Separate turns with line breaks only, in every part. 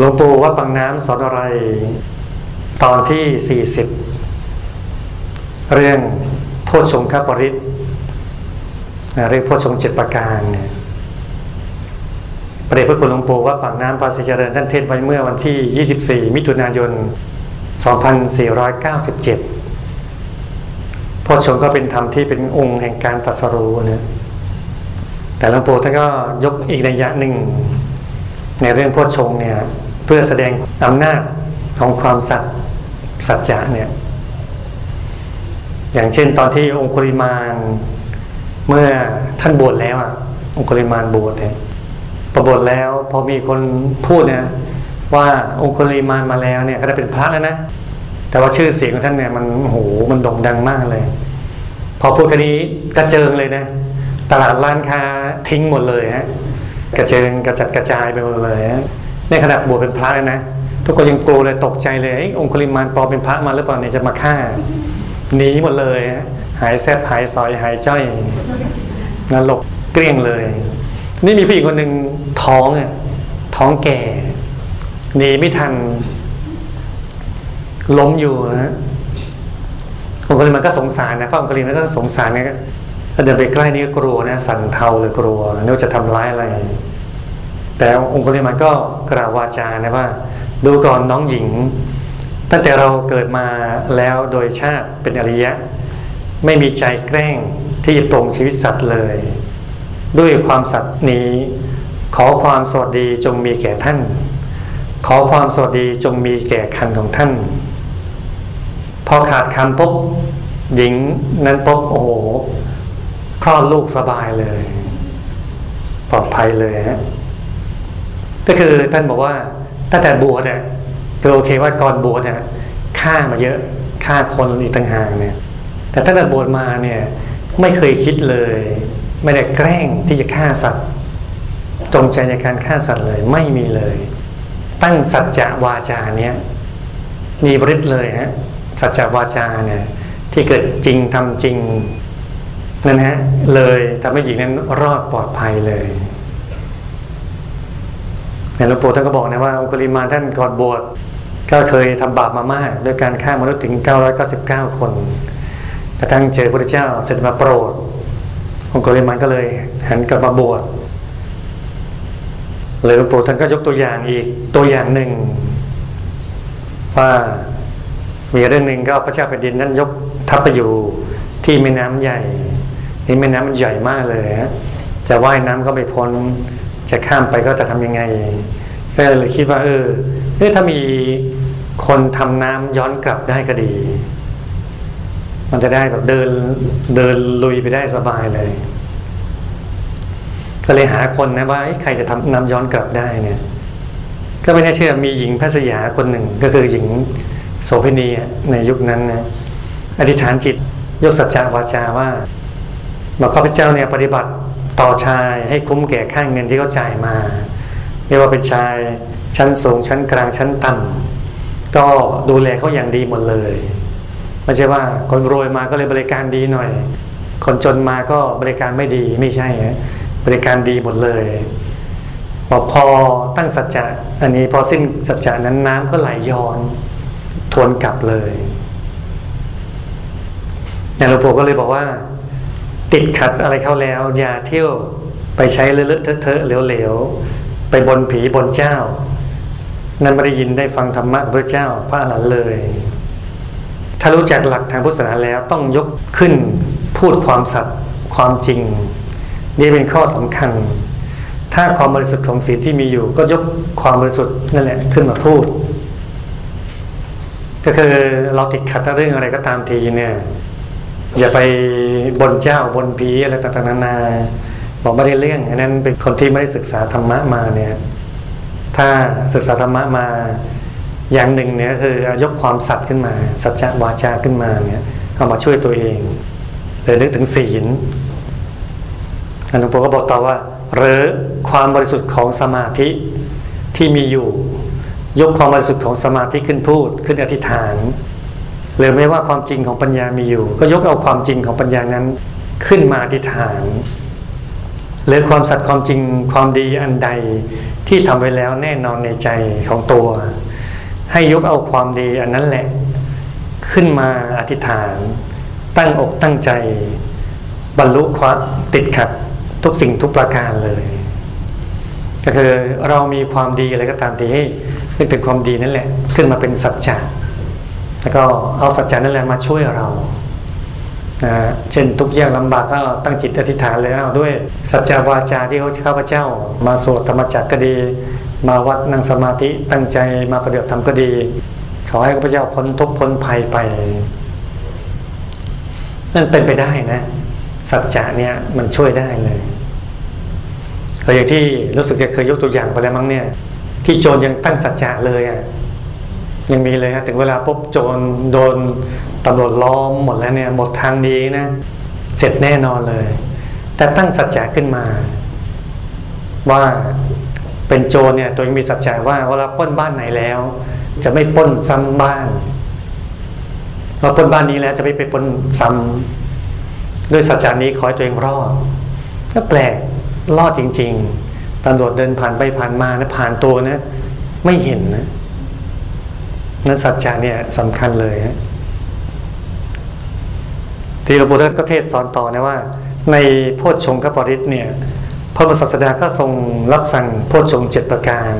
หลวงปู่ว่าปังน้ำสอนอะไร ตอนที่สี่สิบเรื่องโพชงคปริตเรื่องโพชงเจ็ดประการเนี่ยประเดชพระคุณหลวงปู่ว่าปากน้ำปาสิเจริญท่านเทศไว้เมื่อวันที่ 24 มิถุนายน 2497พชงก็เป็นธรรมที่เป็นองค์แห่งการตรัสรู้นะแต่หลวงปู่ท่านก็ยกอีกในยะหนึ่ง ในเรื่องพชงเนี่ย เพื่อแสดงอำนาจของความสัตย์สัจจะเนี่ย อย่างเช่นตอนที่องคุริมานเมื่อท่านบวชแล้วอะ องคุริมานบวชเนี่ยพอบวชแล้วพอมีคนพูดเนี่ยว่าองคุริมานมาแล้วเนี่ย ก็ได้เป็นพระแล้วนะแต่ว่าชื่อเสียงของท่านเนี่ยมันโหมันโด่งดังมากเลย พอพูดคนี้กระเจิงเลยนะตลาดร้านค้าทิ้งหมดเลยฮะกระเจิงกระจัดกระจายไปหมดเลย ในขณะบวชเป็นพระเลยนะ ทุกคนยังกลัวเลยตกใจเลยองคุลิมานปอเป็นพระมาหรือเปล่าเนี่ยจะมาฆ่าหนีหมดเลยหายแซบหายซอยหายจ้อยนรกเกลี้ยงเลย นี่มีผู้หญิงคนหนึ่งท้องอะท้องแก่หนีไม่ทัน ล้มอยู่นะองค์กลิมันก็สงสารนะพระองค์กลิมันก็สงสารเนี่ยถ้าเดินไปใกล้นี่ก็กลัวนะสั่นเทาเลยกลัวนึกจะทำร้ายอะไร แต่องค์กลิมันก็กล่าววาจานะว่า ดูก่อนน้องหญิง ตั้งแต่เราเกิดมาแล้วโดยชาติเป็นอริยะ ไม่มีใจแกล้งที่จะปรงชีวิตสัตว์เลย ด้วยความสัตย์นี้ ขอความสวัสดีจงมีแก่ท่าน ขอความสวัสดีจงมีแก่คันของท่าน พอขาดคำปุ๊บหญิงนั้นปุ๊บโอ้โหคลอดลูกสบายเลย ปลอดภัยเลยฮะ ก็คือท่านบอกว่าตั้งแต่บวชเนี่ยโอเคว่าก่อนบวชเนี่ยฆ่ามาเยอะฆ่าคนอีกต่างหากเนี่ย แต่ตั้งแต่บวชมาเนี่ยไม่เคยคิดเลย ไม่ได้แกล้งที่จะฆ่าสัตว์จงใจในการฆ่าสัตว์เลยไม่มีเลย ตั้งสัจจะวาจาเนี้ยมีบริษเลยฮะสัจจะวาจาเนี่ยที่เกิดจริงทำจริงนั่นฮะเลยทำให้หญิงนั้นรอดปลอดภัยเลย หลวงปู่ท่านก็บอกนะว่าองคุลิมาท่านก่อนบวชก็เคยทำบาปมามากด้วยการฆ่ามนุษย์ถึง 999 คนกระทั่งเจอพระเจ้าเสร็จมาโปรดองคุลิมานก็เลยหันกลับมาบวชเลยหลวงปู่ท่านก็ยกตัวอย่างอีกตัวอย่างหนึ่ง ว่ามีเรื่องหนึ่งก็พระเจ้าแผ่นดินนั้นยกทัพไปอยู่ที่แม่น้ำใหญ่นี่แม่น้ำมันใหญ่มากเลยฮะจะว่ายน้ำก็ไม่พ้น จะข้ามไปก็จะทำยังไงก็เลยคิดว่าเออเออถ้ามีคนทำน้ำย้อนกลับได้ก็ดี มันจะได้แบบเดินเดินลุยไปได้สบายเลย ก็เลยหาคนนะว่าใครจะทำน้ำย้อนกลับได้เนี่ย ก็ไม่น่าเชื่อมีหญิงพระสยาคนหนึ่งก็คือหญิงโสเภณีในยุคนั้นนะอธิษฐานจิตยกสัจจาวาจาว่าบอกข้าพเจ้าเนี่ยปฏิบัติ ต่อชายให้คุ้มแก่ค่าเงินที่เขาจ่ายมาไม่ว่าเป็นชายชั้นสูงชั้นกลางชั้นต่ำก็ดูแลเขาอย่างดีหมดเลยไม่ใช่ว่าคนรวยมาก็เลยบริการดีหน่อย คนจนมาก็บริการไม่ดีไม่ใช่บริการดีหมดเลยบอพอตั้งสัจจะอันนี้พอสิ้นสัจจะนั้นน้ำก็ไหลย้อนทวนกลับเลยอย่างหลวงปู่ก็เลยบอกว่า ติดขัดอะไรเข้าแล้ว อย่าเที่ยวไปใช้เลอะเทอะเหลวๆไปบนผีบนเจ้า นั้นไม่ได้ยินได้ฟังธรรมะพระเจ้าพระอรหันต์เลย ถ้ารู้จักหลักทางพุทธศาสนาแล้วต้องยกขึ้นพูดความสัตย์ความจริง นี่เป็นข้อสำคัญ ถ้าความบริสุทธิ์ของศีลที่มีอยู่ ก็ยกความบริสุทธิ์นั่นแหละขึ้นมาพูด ก็คือเราติดขัดเรื่องอะไรก็ตามทีเนี่ยอย่าไป บนเจ้าบนผีอะไรต่างๆนานาบอกไม่ได้เรื่องอันนั้นเป็นคนที่ไม่ได้ศึกษาธรรมะมาเนี่ย ถ้าศึกษาธรรมะมาอย่างหนึ่งเนี่ยคือยกความสัตย์ขึ้นมา สัจจะวาจาขึ้นมาเนี่ยเอามาช่วยตัวเองเลยนึกถึงศีลอันหลวงปู่ก็บอกต่อว่าหรือความบริสุทธิ์ของสมาธิที่มีอยู่ ยกความบริสุทธิ์ของสมาธิขึ้นพูดขึ้นอธิษฐาน หรือไม่ว่าความจริงของปัญญามีอยู่ ก็ยกเอาความจริงของปัญญานั้นขึ้นมาอธิษฐาน หรือความสัตย์ความจริงความดีอันใดที่ทำไว้แล้วแน่นอนในใจของตัว ให้ยกเอาความดีอันนั้นแหละ ขึ้นมาอธิษฐาน ตั้งอกตั้งใจ บรรลุความติดขัดทุกสิ่งทุกประการเลย ก็คือเรามีความดีอะไรก็ตามที่ให้เป็นความดีนั่นแหละ ขึ้นมาเป็นสัจจะ แล้วก็เอาสัจจะนั่นแหละมาช่วยเรานะเช่นทุกอย่างลำบากก็ตั้งจิตอธิษฐานเลยเอาด้วยสัจจวาจาที่เขาข้าพเจ้า มาสวดธรรมจักรก็ดี มาวัดนั่งสมาธิตั้งใจมาประเดี๋ยวทำก็ดี ขอให้ข้าพเจ้าพ้นทุกพ้นภัยไปนั่นเป็นไปได้นะ สัจจะเนี่ยมันช่วยได้เลยแต่อย่างที่รู้สึกจะเคยยกตัวอย่างไปแล้วมั้งเนี่ย ที่โจรยังตั้งสัจจะเลยอะ ยังมีเลยฮะถึงเวลาปุ๊บโจรโดนตำรวจล้อมหมดแล้วเนี่ยหมดทางดีนะ เสร็จแน่นอนเลย แต่ตั้งสัจจะขึ้นมา ว่าเป็นโจรเนี่ยตัวเองมีสัจจะว่าเวลาป้นบ้านไหนแล้ว จะไม่ป้นซ้ำบ้านเราป้นบ้านนี้แล้วจะไม่ไปป้นซ้ำด้วยสัจจานี้ขอให้ตัวเองรอดก็แปลกรอดจริง ๆตำรวจเดินผ่านไปผ่านมานะผ่านตัวนะ ไม่เห็นนะ นั้นสัจจะเนี่ยสำคัญเลยที่หลวงปู่เทศก็เทศสอนต่อนะว่า ในโพชฌงคปริตเนี่ย พระบรมศาสดาก็ทรงรับสั่งโพชฌงเจ็ดประการ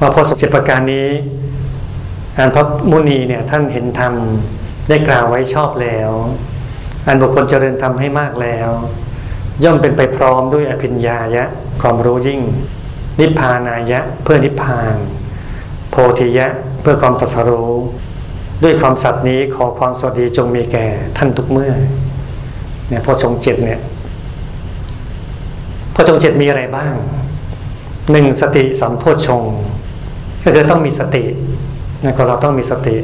ว่าโพชฌงเจ็ดประการนี้อันพระมุนีเนี่ยท่านเห็นธรรมได้กล่าวไว้ชอบแล้ว อันบุคคลเจริญธรรมให้มากแล้ว ย่อมเป็นไปพร้อมด้วยอภิญญายะความรู้ยิ่ง นิพพานายะเพื่อนิพพาน โพธิยะเพื่อความตรัสรู้ด้วยความสัตย์นี้ขอความสวัสดีจงมีแก่ท่านทุกเมื่อเนี่ยพอชงเจ็ดเนี่ยพอชงเจ็ดมีอะไรบ้างหนึ่งสติสัมโพชงก็คือต้องมีสตินะก็เราต้องมีสติ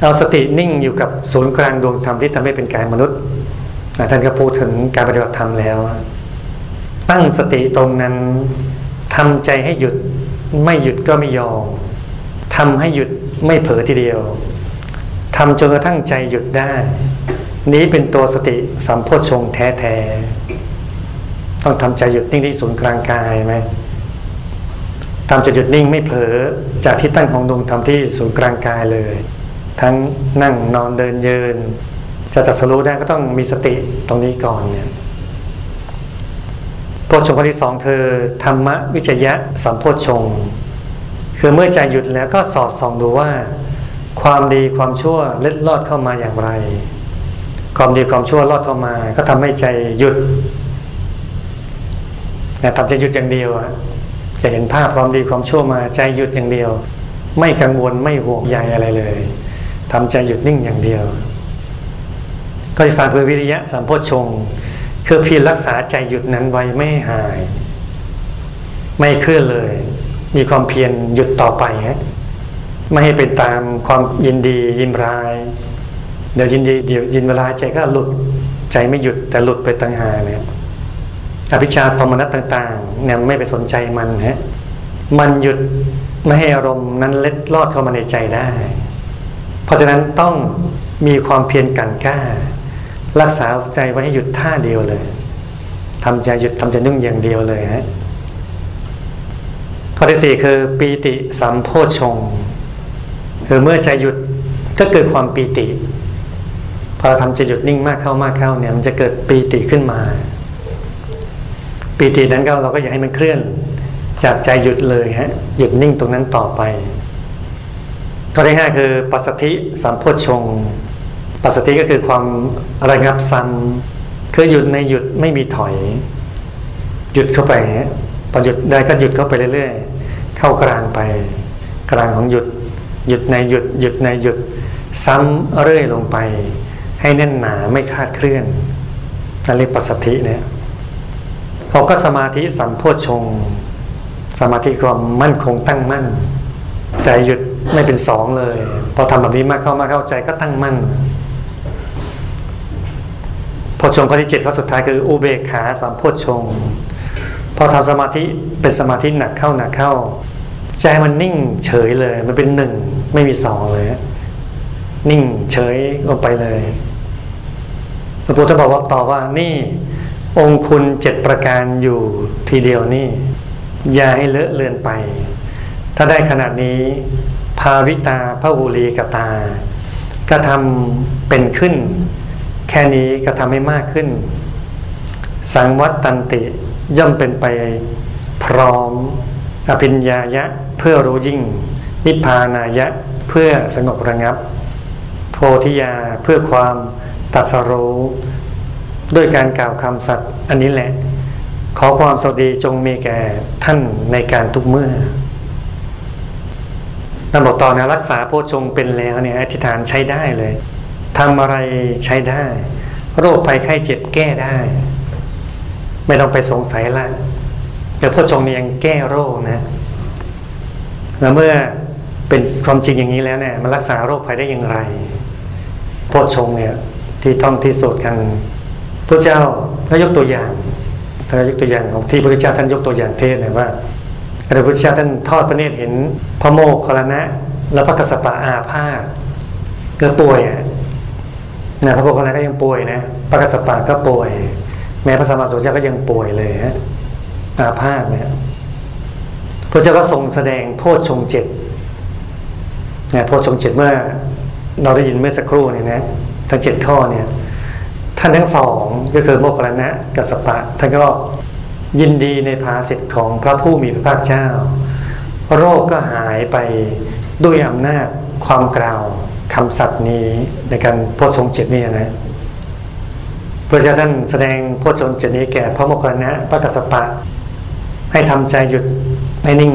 เอาสตินิ่งอยู่กับศูนย์กลางดวงธรรมที่ทำให้เป็นกายมนุษย์ท่านก็พูดถึงการปฏิบัติธรรมแล้ว ตั้งสติตรงนั้นทำใจให้หยุด ไม่หยุดก็ไม่ยอมทำให้หยุดไม่เผลอทีเดียวทำจนกระทั่งใจหยุดได้ นี้เป็นตัวสติสัมโพชงแท้ๆต้องทำใจหยุดนิ่งที่ศูนย์กลางกายไหมทำใจหยุดนิ่งไม่เผลอจากที่ตั้งของดวงทำที่ศูนย์กลางกายเลย ทั้งนั่งนอนเดินยืน จะตัดสรู้ได้ก็ต้องมีสติตรงนี้ก่อนเนี่ย พชฌงข้อที่สองคือธรรมวิจยะสัมโพชฌงคือเมื่อใจหยุดแล้วก็สอดส่องดูว่า ความดีความชั่วเล็ดลอดเข้ามาอย่างไร ความดีความชั่วลอดเข้ามา ก็ทำให้ใจหยุดแต่ทำใจหยุดอย่างเดียวจะเห็นภาพความดีความชั่วมา ใจหยุดอย่างเดียว ไม่กังวลไม่ห่วงใยอะไรเลยทำใจหยุดนิ่งอย่างเดียว ก็จะสารเพื่อวิริยะสัมโพชฌงคื อเพียรรักษาใจหยุดนั้นไว้ไม่หาย ไม่เคลื่อนเลย มีความเพียรหยุดต่อไปฮะไม่ให้เป็นตามความยินดียินร้าย เดี๋ยวยินดีเดี๋ยวยินร้ายใจก็หลุดใจไม่หยุดแต่หลุดไปตั้งหาเนี่ยอภิชาธรรมนัตต่างๆเนี่ยไม่ไปสนใจมันฮะมันหยุดไม่ให้อารมณ์นั้นเล็ดลอดเข้ามาในใจได้ เพราะฉะนั้นต้องมีความเพียรกันกล้า รักษาใจไว้ให้หยุดท่าเดียวเลยทำใจหยุดทำใจนุ่งอย่างเดียวเลยฮะข้อที่สี่คือปีติสัมโพชงคือเมื่อใจหยุดก็เกิดความปีติ พอเราทำใจหยุดนิ่งมากเข้ามากเข้าเนี่ย มันจะเกิดปีติขึ้นมา ปีตินั้นก็เราก็อยากให้มันเคลื่อน จากใจหยุดเลยฮะหยุดนิ่งตรงนั้นต่อไปข้อที่ห้าคือปัสสธิสัมโพชง ปัสสติก็คือความระงับซ้ำคือหยุดในหยุดไม่มีถอย หยุดเข้าไปพอหยุดได้ก็หยุดเข้าไปเรื่อยๆ เข้ากลางไป กลางของหยุด หยุดในหยุด หยุดในหยุด ซ้ำเรื่อยลงไป ให้แน่นหนาไม่คลาดเคลื่อนนั่นเรียกปัสสติเนี่ยเขาก็สมาธิสัมโพชง สมาธิความมั่นคงตั้งมั่น ใจหยุดไม่เป็นสองเลย พอทำแบบนี้มากเข้ามาเข้าใจก็ตั้งมั่น พชงข้อที่เจ็ดข้อสุดท้ายคืออุเบกขาสามโพชงพอทำสมาธิเป็นสมาธิหนักเข้าหนักเข้าใจมันนิ่งเฉยเลย มันเป็นหนึ่งไม่มีสองเลย นิ่งเฉยลงไปเลยพระพุทธบอกว่าต่อว่านี่ องคุณเจ็ดประการอยู่ทีเดียวนี่ อย่าให้เลอะเลือนไป ถ้าได้ขนาดนี้ ภาวิตาพระบุรีกตาก็ทำเป็นขึ้น แค่นี้ก็ทำให้มากขึ้น สังวัตตันติย่อมเป็นไปพร้อม อภิญญายะเพื่อรู้ยิ่ง นิพพานายะเพื่อสงบระงับ โพธิยาเพื่อความตัดสรู้ด้วยการกล่าวคำสัตย์อันนี้แหละ ขอความสวัสดีจงมีแก่ท่านในการทุกเมื่อเราบอกต่อนะรักษาโพชงเป็นแล้วเนี่ยอธิษฐานใช้ได้เลย ทำอะไรใช้ได้ โรคภัยไข้เจ็บแก้ได้ ไม่ต้องไปสงสัยละแต่โพชงเนี่ยังแก้โรคนะแล้วเมื่อเป็นความจริงอย่างนี้แล้วเนี่ยมันรักษาโรคภัยได้อย่างไรโพชงเนี่ยที่ท่องที่สุดกันพระเจ้าถ้ายกตัวอย่างถ้ายกตัวอย่างของที่พระเจ้าท่านยกตัวอย่างเทศเลยว่าพระพุทธเจ้าท่านทอดพระเนตรเห็นพระโมคคลลานะและพระกสปะอาพาธก็ป่วยอะ นะพระโมคคัลลานะก็ยังป่วยนะพระกสปะก็ป่วย แม้พระสัมมาสัมพุทธเจ้าก็ยังป่วยเลยฮะอาพาธเนี่ยพระเจ้าก็ทรงแสดงโพชฌงเจ็ดนี่ยโพชฌงเจ็ดเมื่อเราได้ยินเมื่อสักครู่เนี่ยนะทั้งเจ็ดข้อเนี่ยท่านทั้งสองก็คือโมคคัลลนะกัสปะท่านก็ยินดีในภาสิทธิ์ของพระผู้มีพระภาคเจ้า โรคก็หายไปด้วยอำนาจความกล่าว คำสัตย์นี้ในการโพชฌงเจ็ดนี้นะพระเจ้าท่านแสดงโพชฌงเจ็ดนี้แก่พระโมคคัลลานะพระกัสสปะ ให้ทำใจหยุดให้นิ่ง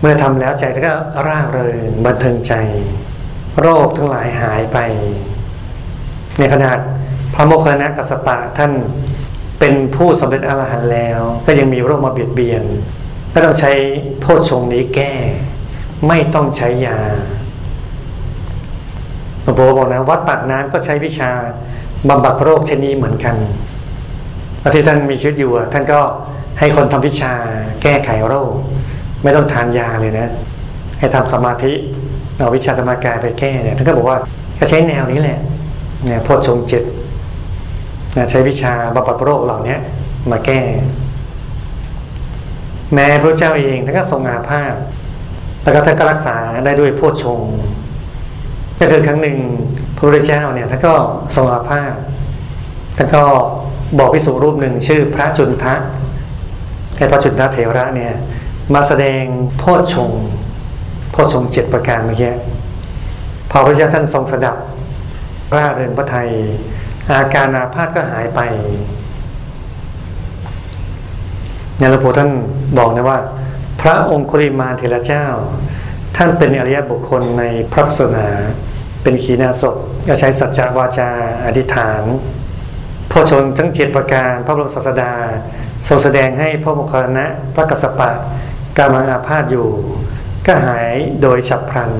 เมื่อทำแล้วใจก็ร่าเริงบันเทิงใจ โรคทั้งหลายหายไป ในขนาดพระโมคคัลลานะกัสสปะท่านเป็นผู้สำเร็จอรหันต์แล้ว ก็ยังมีโรคมาเบียดเบียนก็ต้องใช้โพชฌงนี้แก้ ไม่ต้องใช้ยา หลวงปู่บอกนะวัดปากน้ำก็ใช้วิชาบำบัดโรคเช่นนี้เหมือนกันพระที่ท่านมีชีวิตอยู่ท่านก็ให้คนทำวิชาแก้ไขโรค ไม่ต้องทานยาเลยนะ ให้ทำสมาธิเอาวิชาธรรมกายไปแก้เนี่ยท่านก็บอกว่าก็ใช้แนวนี้แหละเนี่ยโพชงจิตนะใช้วิชาบำบัดโรคเหล่านี้มาแก้ แม้พระเจ้าเองท่านก็ทรงอาภาพแล้วก็ท่านก็รักษาได้ด้วยโพชง ก็คือครั้งหนึ่งพระพุทธเจ้าเนี่ยท่านก็ทรงอาภาพท่านก็บอกพิสูรรูปหนึ่งชื่อพระจุนทะให้พระจุนทะเถระเนี่ยมาแสดงโพชงโพชงเจ็ดประการเมื่อกี้พอพระเจ้าท่านทรงสดับร่าเริงพระไทย อาการอาพาธก็หายไปเนี่ยหลวงปู่ท่านบอกนะว่า พระองค์คุริมาเถระเจ้า ท่านเป็นอริยบุคคลในพระศาสนา เป็นขีณาสพก็ใช้สัจจวาจาอธิษฐานพระชนทั้งเจ็ดประการพระบรมศาสดา ทรงแสดงให้พระมคคัลนะพระกัสสปะกำลังอาพาธอยู่ ก็หายโดยฉับพลัน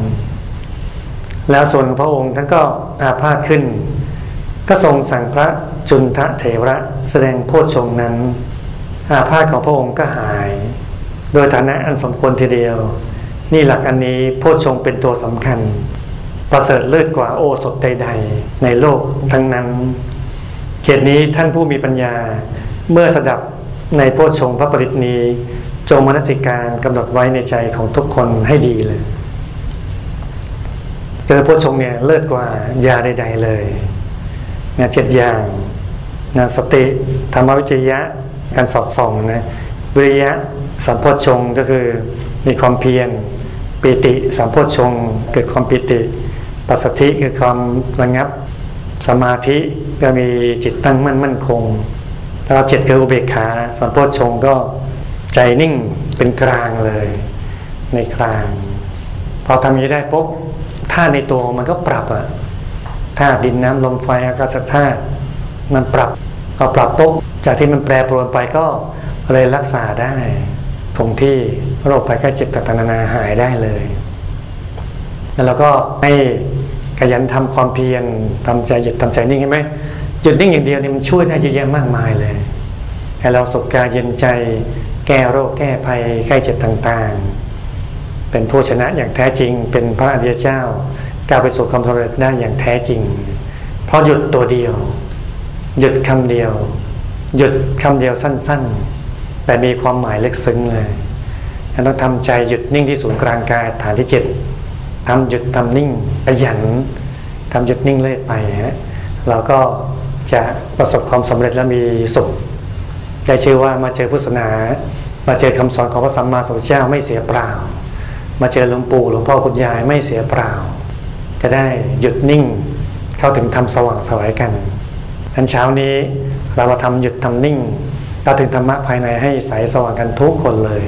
แล้วส่วนของพระองค์ท่านก็อาพาธขึ้น ก็ทรงสั่งพระจุนทะเถระแสดงโพชงนั้น อาพาธของพระองค์ก็หาย โดยฐานะอันสมควรทีเดียว นี่หลักอันนี้โพชงเป็นตัวสำคัญ ประเสริฐเลิศกว่าโอสถใด ๆ ในโลกทั้งนั้นเหตุนี้ท่านผู้มีปัญญาเมื่อสดับในโพชฌงพระปริตนี้ จงมนสิการกำหนดไว้ในใจของทุกคนให้ดีเลยเจอโพชฌงเนี่ยเลิศกว่ายาใด ๆ เลยเนี่ยเจ็ดอย่างนะสติธรรมวิจยะการสอดส่องนะวิริยะสัมโพชฌงก็คือมีความเพียรปิติสัมโพชฌงเกิดความปิติ ปัสสธิคือความระงับสมาธิก็มีจิตตั้งมั่นมั่นคง แล้วเจ็ดคืออุเบกขาสัมโพชงก็ใจนิ่งเป็นกลางเลย ในกลาง พอทำย่างนี้ได้ปุ๊บธาในตัวมันก็ปรับอะธาดินน้ำลมไฟอากาศธาตุมันปรับพอปรับปุ๊บจากที่มันแปรปรวนไปก็เลยรักษาได้คงที่โรคภัยแค่เจ็บต่างๆนานาหายได้เลย แล้วเราก็ให้ ขยันทำความเพียรทำใจหยุดทำใจนิ่งใช่ไหมหยุดนิ่งอย่างเดียวนี่มันช่วยได้เยอะแยะมากมายเลยให้เราสบกายเย็นใจแก้โรคแก้ภัยไข้เจ็บต่างๆ เป็นผู้ชนะอย่างแท้จริง เป็นพระอริยเจ้าก้าวไปสู่ความสำเร็จได้อย่างแท้จริง เพราะหยุดตัวเดียว หยุดคำเดียว หยุดคำเดียวสั้นๆ แต่มีความหมายลึกซึ้งเลยต้องทำใจหยุดนิ่งที่ศูนย์กลางกายฐานที่เจ็ด ทำหยุดทำนิ่งขยันทำหยุดนิ่งเล่ยไปฮะเราก็จะประสบความสำเร็จและมีสุขได้ชื่อว่ามาเจอพุทธศาสนามาเจอคำสอนของพระสัมมาสัมพุทธเจ้าไม่เสียเปล่า มาเจอหลวงปู่หลวงพ่อคุณยายไม่เสียเปล่า จะได้หยุดนิ่งเข้าถึงทำสว่างสวยกันทันเช้านี้เรามาทำหยุดทำนิ่งเราถึงธรรมะภายในให้ใสสว่างกันทุกคนเลย